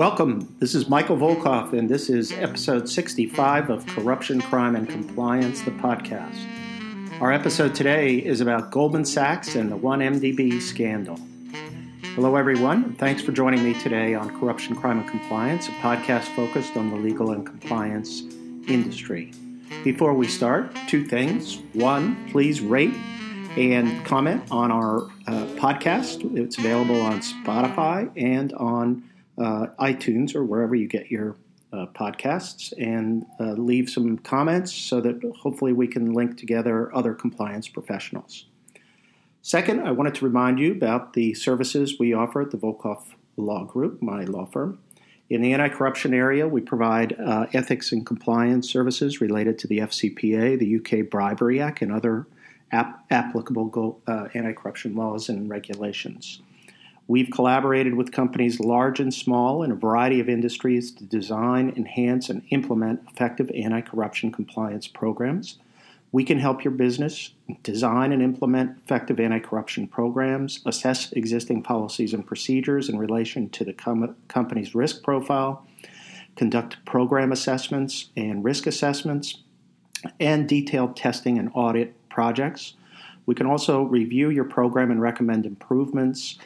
Welcome. This is Michael Volkov, and this is episode 65 of Corruption, Crime, and Compliance, the podcast. Our episode today is about Goldman Sachs and the 1MDB scandal. Hello, everyone. Thanks for joining me today on Corruption, Crime, and Compliance, a podcast focused on the legal and compliance industry. Before we start, two things. One, please rate and comment on our uh, podcast. It's available on Spotify and on uh, iTunes or wherever you get your uh, podcasts, and uh, leave some comments so that hopefully we can link together other compliance professionals. Second, I wanted to remind you about the services we offer at the Volkov Law Group, my law firm. In the anti corruption area, we provide uh, ethics and compliance services related to the FCPA, the UK Bribery Act, and other ap- applicable uh, anti corruption laws and regulations. We've collaborated with companies large and small in a variety of industries to design, enhance, and implement effective anti corruption compliance programs we can help your business design and implement effective anti corruption programs, assess existing policies and procedures in relation to the com- company's risk profile, conduct program assessments and risk assessments, and detailed testing and audit projects. We can also review your program and recommend improvements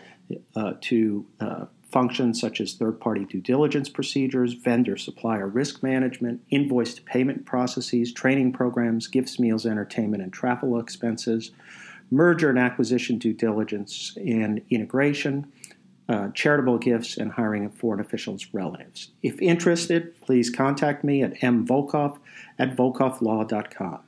uh, to uh, functions such as third party due diligence procedures, vendor supplier risk management, invoice to payment processes, training programs, gifts, meals, entertainment, and travel expenses, merger and acquisition due diligence and integration. Uh, charitable gifts and hiring of foreign officials' relatives. If interested, please contact me at mvolkov at volkovlaw.com.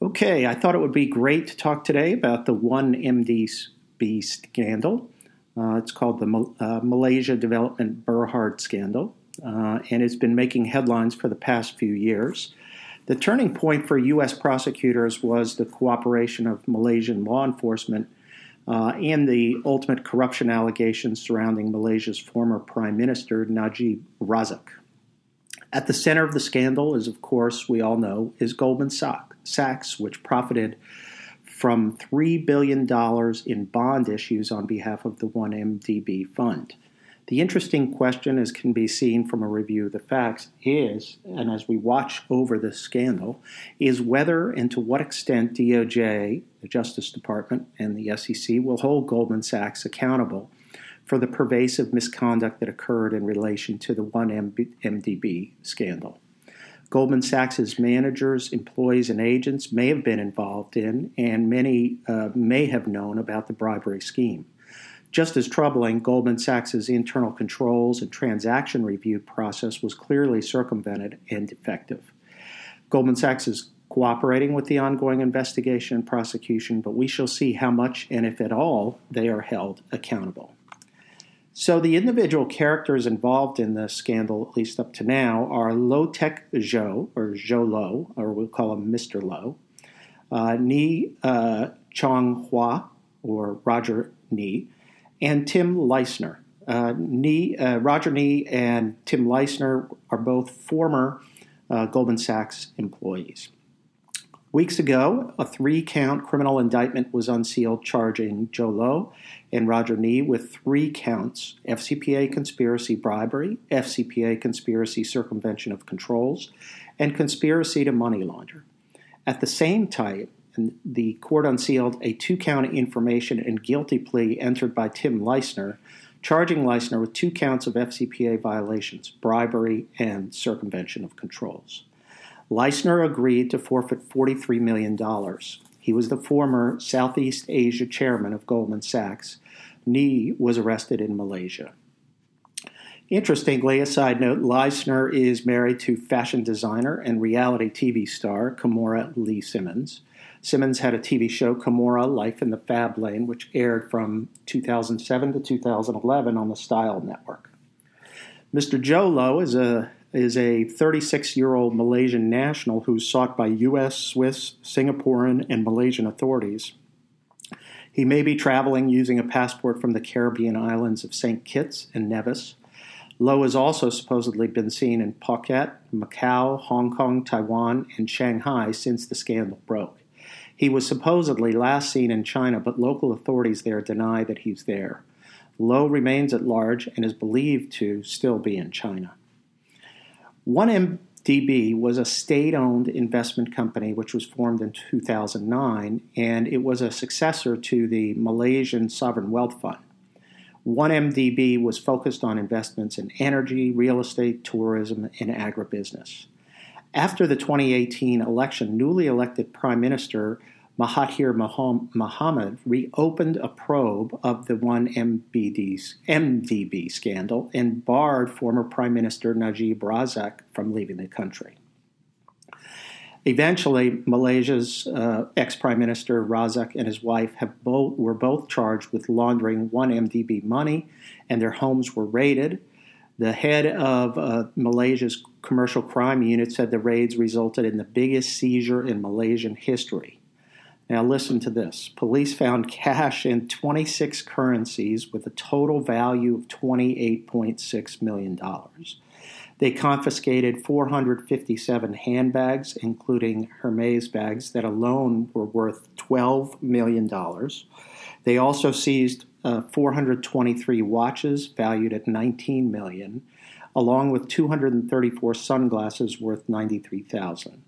Okay, I thought it would be great to talk today about the 1MDB scandal. Uh, it's called the uh, Malaysia Development Berhad Scandal, uh, and it's been making headlines for the past few years. The turning point for U.S. prosecutors was the cooperation of Malaysian law enforcement uh, and the ultimate corruption allegations surrounding Malaysia's former Prime Minister Najib Razak. At the center of the scandal is, of course, we all know, is Goldman Sachs, which profited from $3 billion in bond issues on behalf of the 1MDB fund. The interesting question, as can be seen from a review of the facts, is, and as we watch over this scandal, is whether and to what extent DOJ, the Justice Department, and the SEC will hold Goldman Sachs accountable for the pervasive misconduct that occurred in relation to the 1MDB scandal. Goldman Sachs's managers, employees, and agents may have been involved in, and many uh, may have known about the bribery scheme. Just as troubling, Goldman Sachs's internal controls and transaction review process was clearly circumvented and defective. Goldman Sachs is cooperating with the ongoing investigation and prosecution, but we shall see how much and if at all they are held accountable. So the individual characters involved in the scandal, at least up to now, are Low Taek Jho, or Jho Low, or we'll call him Mr. Low, uh, Ng uh, Chong Hwa, or Roger Ng, and Tim Leissner. Uh, Ng, uh, Roger Ng and Tim Leissner are both former uh, Goldman Sachs employees. Weeks ago, a three count criminal indictment was unsealed charging Jho Low and Roger Ng with three counts FCPA conspiracy bribery, FCPA conspiracy circumvention of controls, and conspiracy to money launder. At the same time, the court unsealed a two count information and guilty plea entered by Tim Leissner, charging Leissner with two counts of FCPA violations bribery and circumvention of controls. Leissner agreed to forfeit $43 million. He was the former Southeast Asia chairman of Goldman Sachs. Ng was arrested in Malaysia. Interestingly, a side note, Leissner is married to fashion designer and reality TV star Kimora Lee Simmons. Simmons had a TV show, Kimora Life in the Fab Lane, which aired from 2007 to 2011 on the Style Network. Mr. Jho Low is a is a 36 year old Malaysian national who's sought by U.S., Swiss, Singaporean, and Malaysian authorities. He may be traveling using a passport from the Caribbean islands of St. Kitts and Nevis. Low has also supposedly been seen in Phuket, Macau, Hong Kong, Taiwan, and Shanghai since the scandal broke. He was supposedly last seen in China, but local authorities there deny that he's there. Low remains at large and is believed to still be in China. 1MDB was a state owned investment company which was formed in 2009, and it was a successor to the Malaysian Sovereign Wealth Fund. 1MDB was focused on investments in energy, real estate, tourism, and agribusiness. After the 2018 election, newly elected Prime Minister Mahathir Mohamad reopened a probe of the 1MDB scandal and barred former Prime Minister Najib Razak from leaving the country. Eventually, Malaysia's uh, ex Prime Minister Razak and his wife both, were both charged with laundering 1MDB money, and their homes were raided. The head of uh, Malaysia's commercial crime unit said the raids resulted in the biggest seizure in Malaysian history. Now, listen to this. Police found cash in 26 currencies with a total value of $28.6 million. They confiscated 457 handbags, including Hermes bags, that alone were worth $12 million. They also seized uh, 423 watches valued at 19 million, along with 234 sunglasses worth 93,000.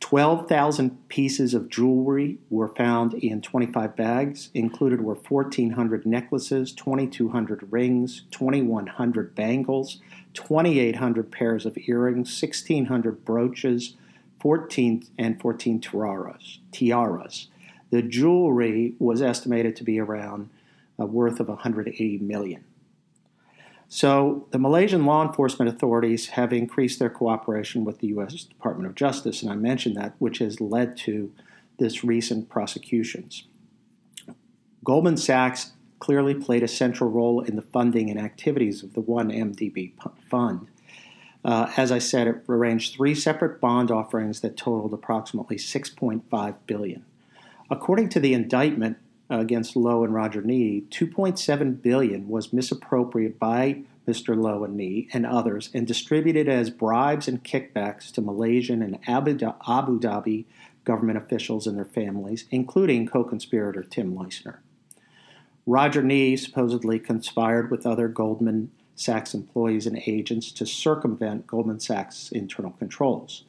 12,000 pieces of jewelry were found in 25 bags. Included were 1,400 necklaces, 2,200 rings, 2,100 bangles, 2,800 pairs of earrings, 1,600 brooches, 14 and 14 tiaras. tiaras. The jewelry was estimated to be around a worth of 180 million. So the Malaysian law enforcement authorities have increased their cooperation with the U.S. Department of Justice, and I mentioned that, which has led to this recent prosecutions. Goldman Sachs clearly played a central role in the funding and activities of the 1MDB fund. Uh, as I said, it arranged three separate bond offerings that totaled approximately 6.5 billion. According to the indictment against Low and Roger Ng, 2.7 billion was misappropriated by Mr. Low and Ng and others and distributed as bribes and kickbacks to Malaysian and Abu Dhabi government officials and their families, including co-conspirator Tim Leissner. Roger Ng supposedly conspired with other Goldman Sachs employees and agents to circumvent Goldman Sachs' internal controls.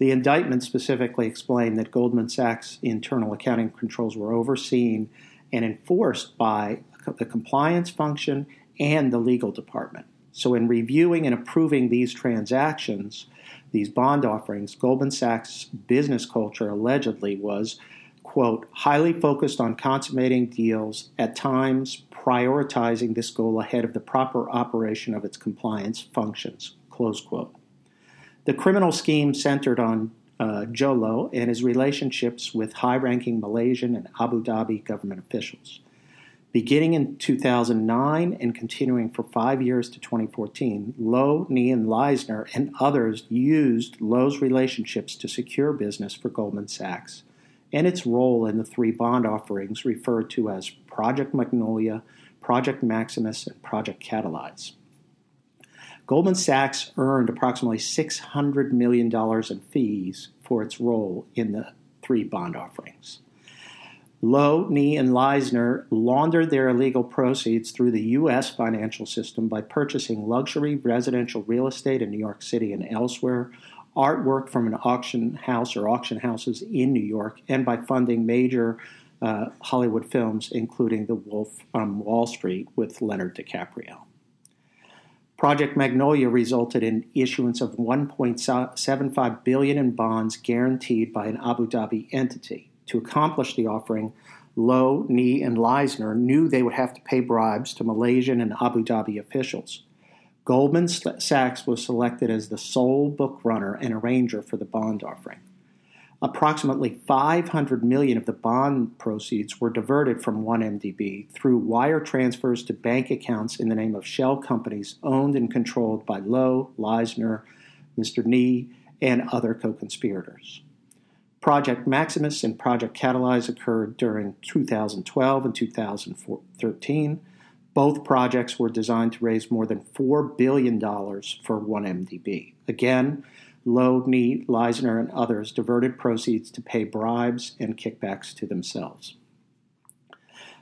The indictment specifically explained that Goldman Sachs' internal accounting controls were overseen and enforced by the compliance function and the legal department. So, in reviewing and approving these transactions, these bond offerings, Goldman Sachs' business culture allegedly was quote, highly focused on consummating deals, at times prioritizing this goal ahead of the proper operation of its compliance functions, close quote. The criminal scheme centered on uh, Jho Low and his relationships with high ranking Malaysian and Abu Dhabi government officials. Beginning in 2009 and continuing for five years to 2014, Low, Ng, and Leissner and others used Low's relationships to secure business for Goldman Sachs and its role in the three bond offerings referred to as Project Magnolia, Project Maximus, and Project Catalyze. Goldman Sachs earned approximately $600 million in fees for its role in the three bond offerings. Low, Ng, and Leissner laundered their illegal proceeds through the U.S. financial system by purchasing luxury residential real estate in New York City and elsewhere, artwork from an auction house or auction houses in New York, and by funding major uh, Hollywood films, including The Wolf of Wall Street with Leonardo DiCaprio. Project Magnolia resulted in issuance of 1.75 billion in bonds guaranteed by an Abu Dhabi entity. To accomplish the offering, Low, Ng, and Leissner knew they would have to pay bribes to Malaysian and Abu Dhabi officials. Goldman Sachs was selected as the sole book runner and arranger for the bond offering. Approximately 500 million of the bond proceeds were diverted from 1MDB through wire transfers to bank accounts in the name of shell companies owned and controlled by Low, Leissner, Mr. Ng, and other co-conspirators. Project Maximus and Project Catalyze occurred during 2012 and 2013 both projects were designed to raise more than $4 billion for 1MDB. Again, Low, Ng, Leissner, and others diverted proceeds to pay bribes and kickbacks to themselves.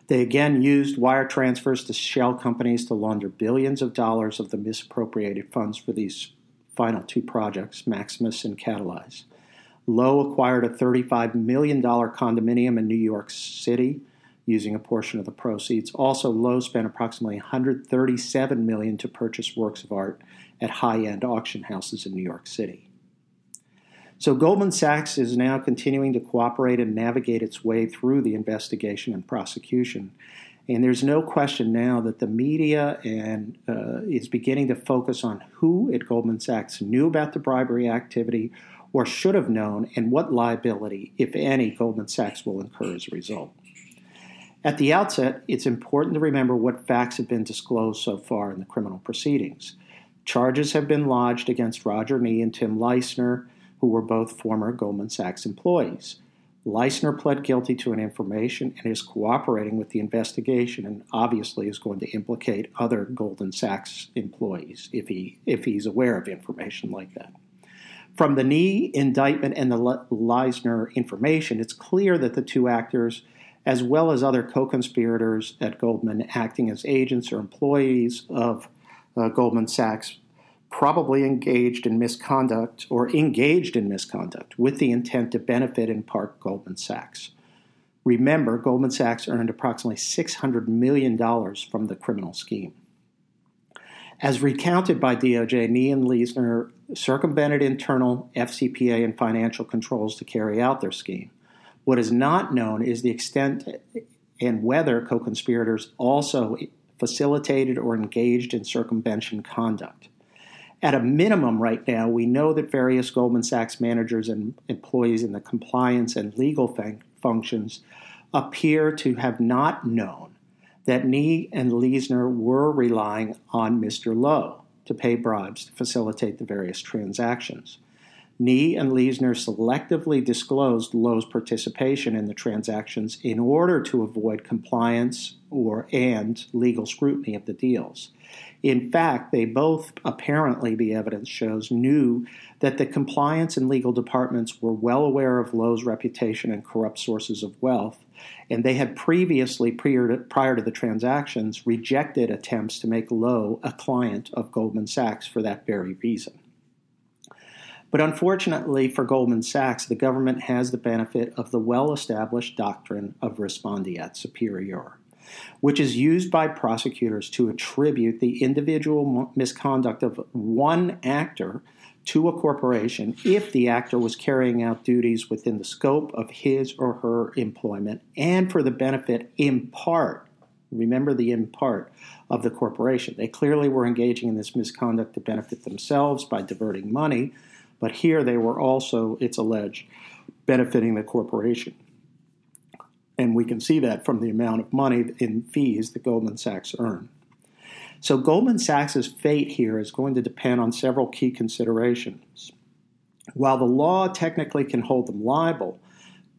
They again used wire transfers to shell companies to launder billions of dollars of the misappropriated funds for these final two projects, Maximus and Catalyze. Low acquired a $35 million condominium in New York City using a portion of the proceeds. Also, Low spent approximately 137 million to purchase works of art at high-end auction houses in New York City. So Goldman Sachs is now continuing to cooperate and navigate its way through the investigation and prosecution. And there's no question now that the media and uh, is beginning to focus on who at Goldman Sachs knew about the bribery activity or should have known, and what liability, if any, Goldman Sachs will incur as a result. At the outset, it's important to remember what facts have been disclosed so far in the criminal proceedings. Charges have been lodged against Roger Ng and Tim Leissner, who were both former Goldman Sachs employees. Leissner pled guilty to an information and is cooperating with the investigation and obviously is going to implicate other Goldman Sachs employees if he if he's aware of information like that. From the Ng indictment and the Leissner information, it's clear that the two actors, as well as other co conspirators at Goldman acting as agents or employees of uh, Goldman Sachs, probably engaged in misconduct or engaged in misconduct with the intent to benefit in part Goldman Sachs. Remember, Goldman Sachs earned approximately $600 million from the criminal scheme. As recounted by DOJ, Ng and Leissner circumvented internal FCPA and financial controls to carry out their scheme. What is not known is the extent and whether co conspirators also facilitated or engaged in circumvention conduct. At a minimum, right now, we know that various Goldman Sachs managers and employees in the compliance and legal fun- functions appear to have not known that Ng and Leissner were relying on Mr. Low to pay bribes to facilitate the various transactions. Ng and Leissner selectively disclosed Low's participation in the transactions in order to avoid compliance or and legal scrutiny of the deals. In fact, they both apparently, the evidence shows, knew that the compliance and legal departments were well aware of Low's reputation and corrupt sources of wealth, and they had previously, prior to, prior to the transactions, rejected attempts to make Low a client of Goldman Sachs for that very reason. But unfortunately for Goldman Sachs, the government has the benefit of the well established doctrine of respondeat superior which is used by prosecutors to attribute the individual misconduct of one actor to a corporation if the actor was carrying out duties within the scope of his or her employment and for the benefit in part remember the in part of the corporation. They clearly were engaging in this misconduct to benefit themselves by diverting money but here they were also it's alleged benefiting the corporation and we can see that from the amount of money in fees that Goldman Sachs earn. So Goldman Sachs's fate here is going to depend on several key considerations. While the law technically can hold them liable,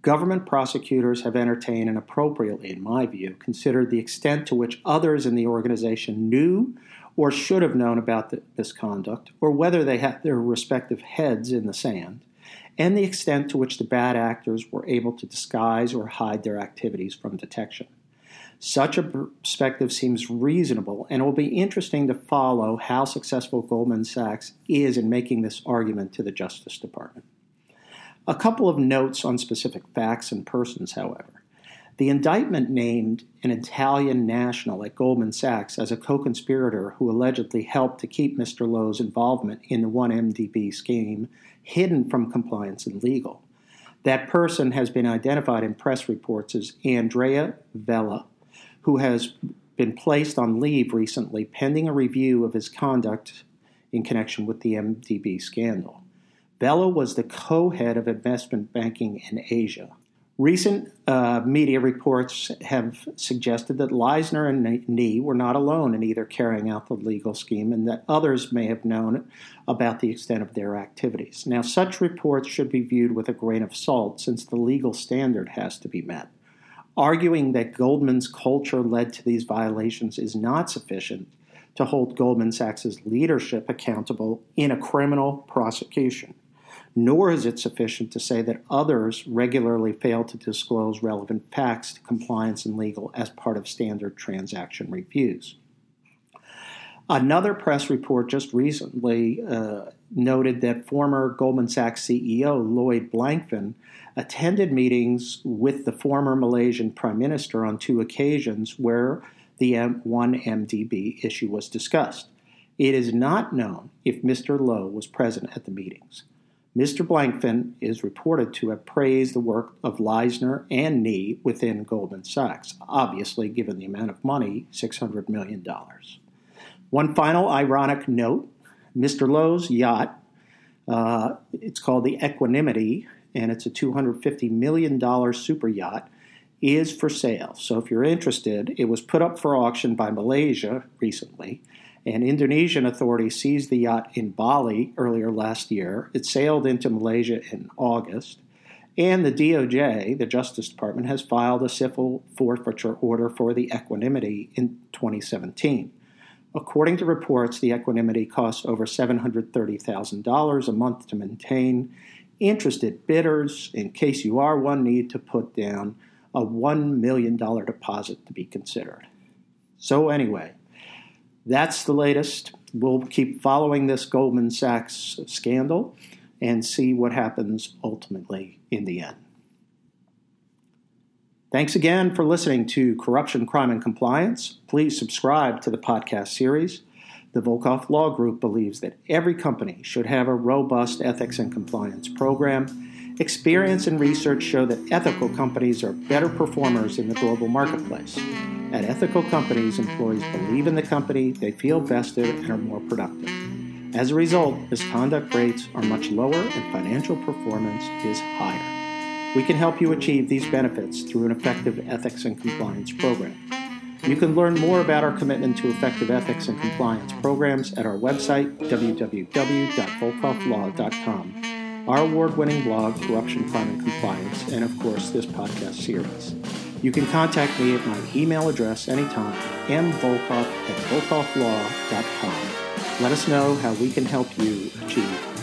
government prosecutors have entertained and appropriately, in my view, considered the extent to which others in the organization knew or should have known about the misconduct, or whether they had their respective heads in the sand, and the extent to which the bad actors were able to disguise or hide their activities from detection. Such a perspective seems reasonable, and it will be interesting to follow how successful Goldman Sachs is in making this argument to the Justice Department. A couple of notes on specific facts and persons, however. The indictment named an Italian national at Goldman Sachs as a co conspirator who allegedly helped to keep Mr. Low's involvement in the 1MDB scheme hidden from compliance and legal. That person has been identified in press reports as Andrea Vella, who has been placed on leave recently pending a review of his conduct in connection with the MDB scandal. Vella was the co head of investment banking in Asia. Recent uh, media reports have suggested that Leissner and Ng were not alone in either carrying out the legal scheme and that others may have known about the extent of their activities. Now, such reports should be viewed with a grain of salt since the legal standard has to be met. Arguing that Goldman's culture led to these violations is not sufficient to hold Goldman Sachs' leadership accountable in a criminal prosecution. Nor is it sufficient to say that others regularly fail to disclose relevant facts to compliance and legal as part of standard transaction reviews. Another press report just recently uh, noted that former Goldman Sachs CEO Lloyd Blankfein attended meetings with the former Malaysian Prime Minister on two occasions where the M1MDB issue was discussed. It is not known if Mr. Low was present at the meetings. Mr. Blankfein is reported to have praised the work of Leissner and Ng within Goldman Sachs, obviously, given the amount of money $600 million. One final ironic note Mr. Low's yacht, uh, it's called the Equanimity, and it's a $250 million super yacht, is for sale. So if you're interested, it was put up for auction by Malaysia recently, and Indonesian authorities seized the yacht in Bali earlier last year. It sailed into Malaysia in August. And the DOJ, the Justice Department, has filed a civil forfeiture order for the Equanimity in 2017. According to reports, the equanimity costs over $730,000 a month to maintain. Interested bidders, in case you are one, need to put down a $1 million deposit to be considered. So, anyway, that's the latest. We'll keep following this Goldman Sachs scandal and see what happens ultimately in the end. Thanks again for listening to Corruption, Crime, and Compliance. Please subscribe to the podcast series. The Volkov Law Group believes that every company should have a robust ethics and compliance program. Experience and research show that ethical companies are better performers in the global marketplace. At ethical companies, employees believe in the company, they feel vested, and are more productive. As a result, misconduct rates are much lower and financial performance is higher. We can help you achieve these benefits through an effective ethics and compliance program. You can learn more about our commitment to effective ethics and compliance programs at our website, www.volkovlaw.com, our award winning blog, Corruption, Crime, and Compliance, and of course, this podcast series. You can contact me at my email address anytime, mvolkov at volkovlaw.com. Let us know how we can help you achieve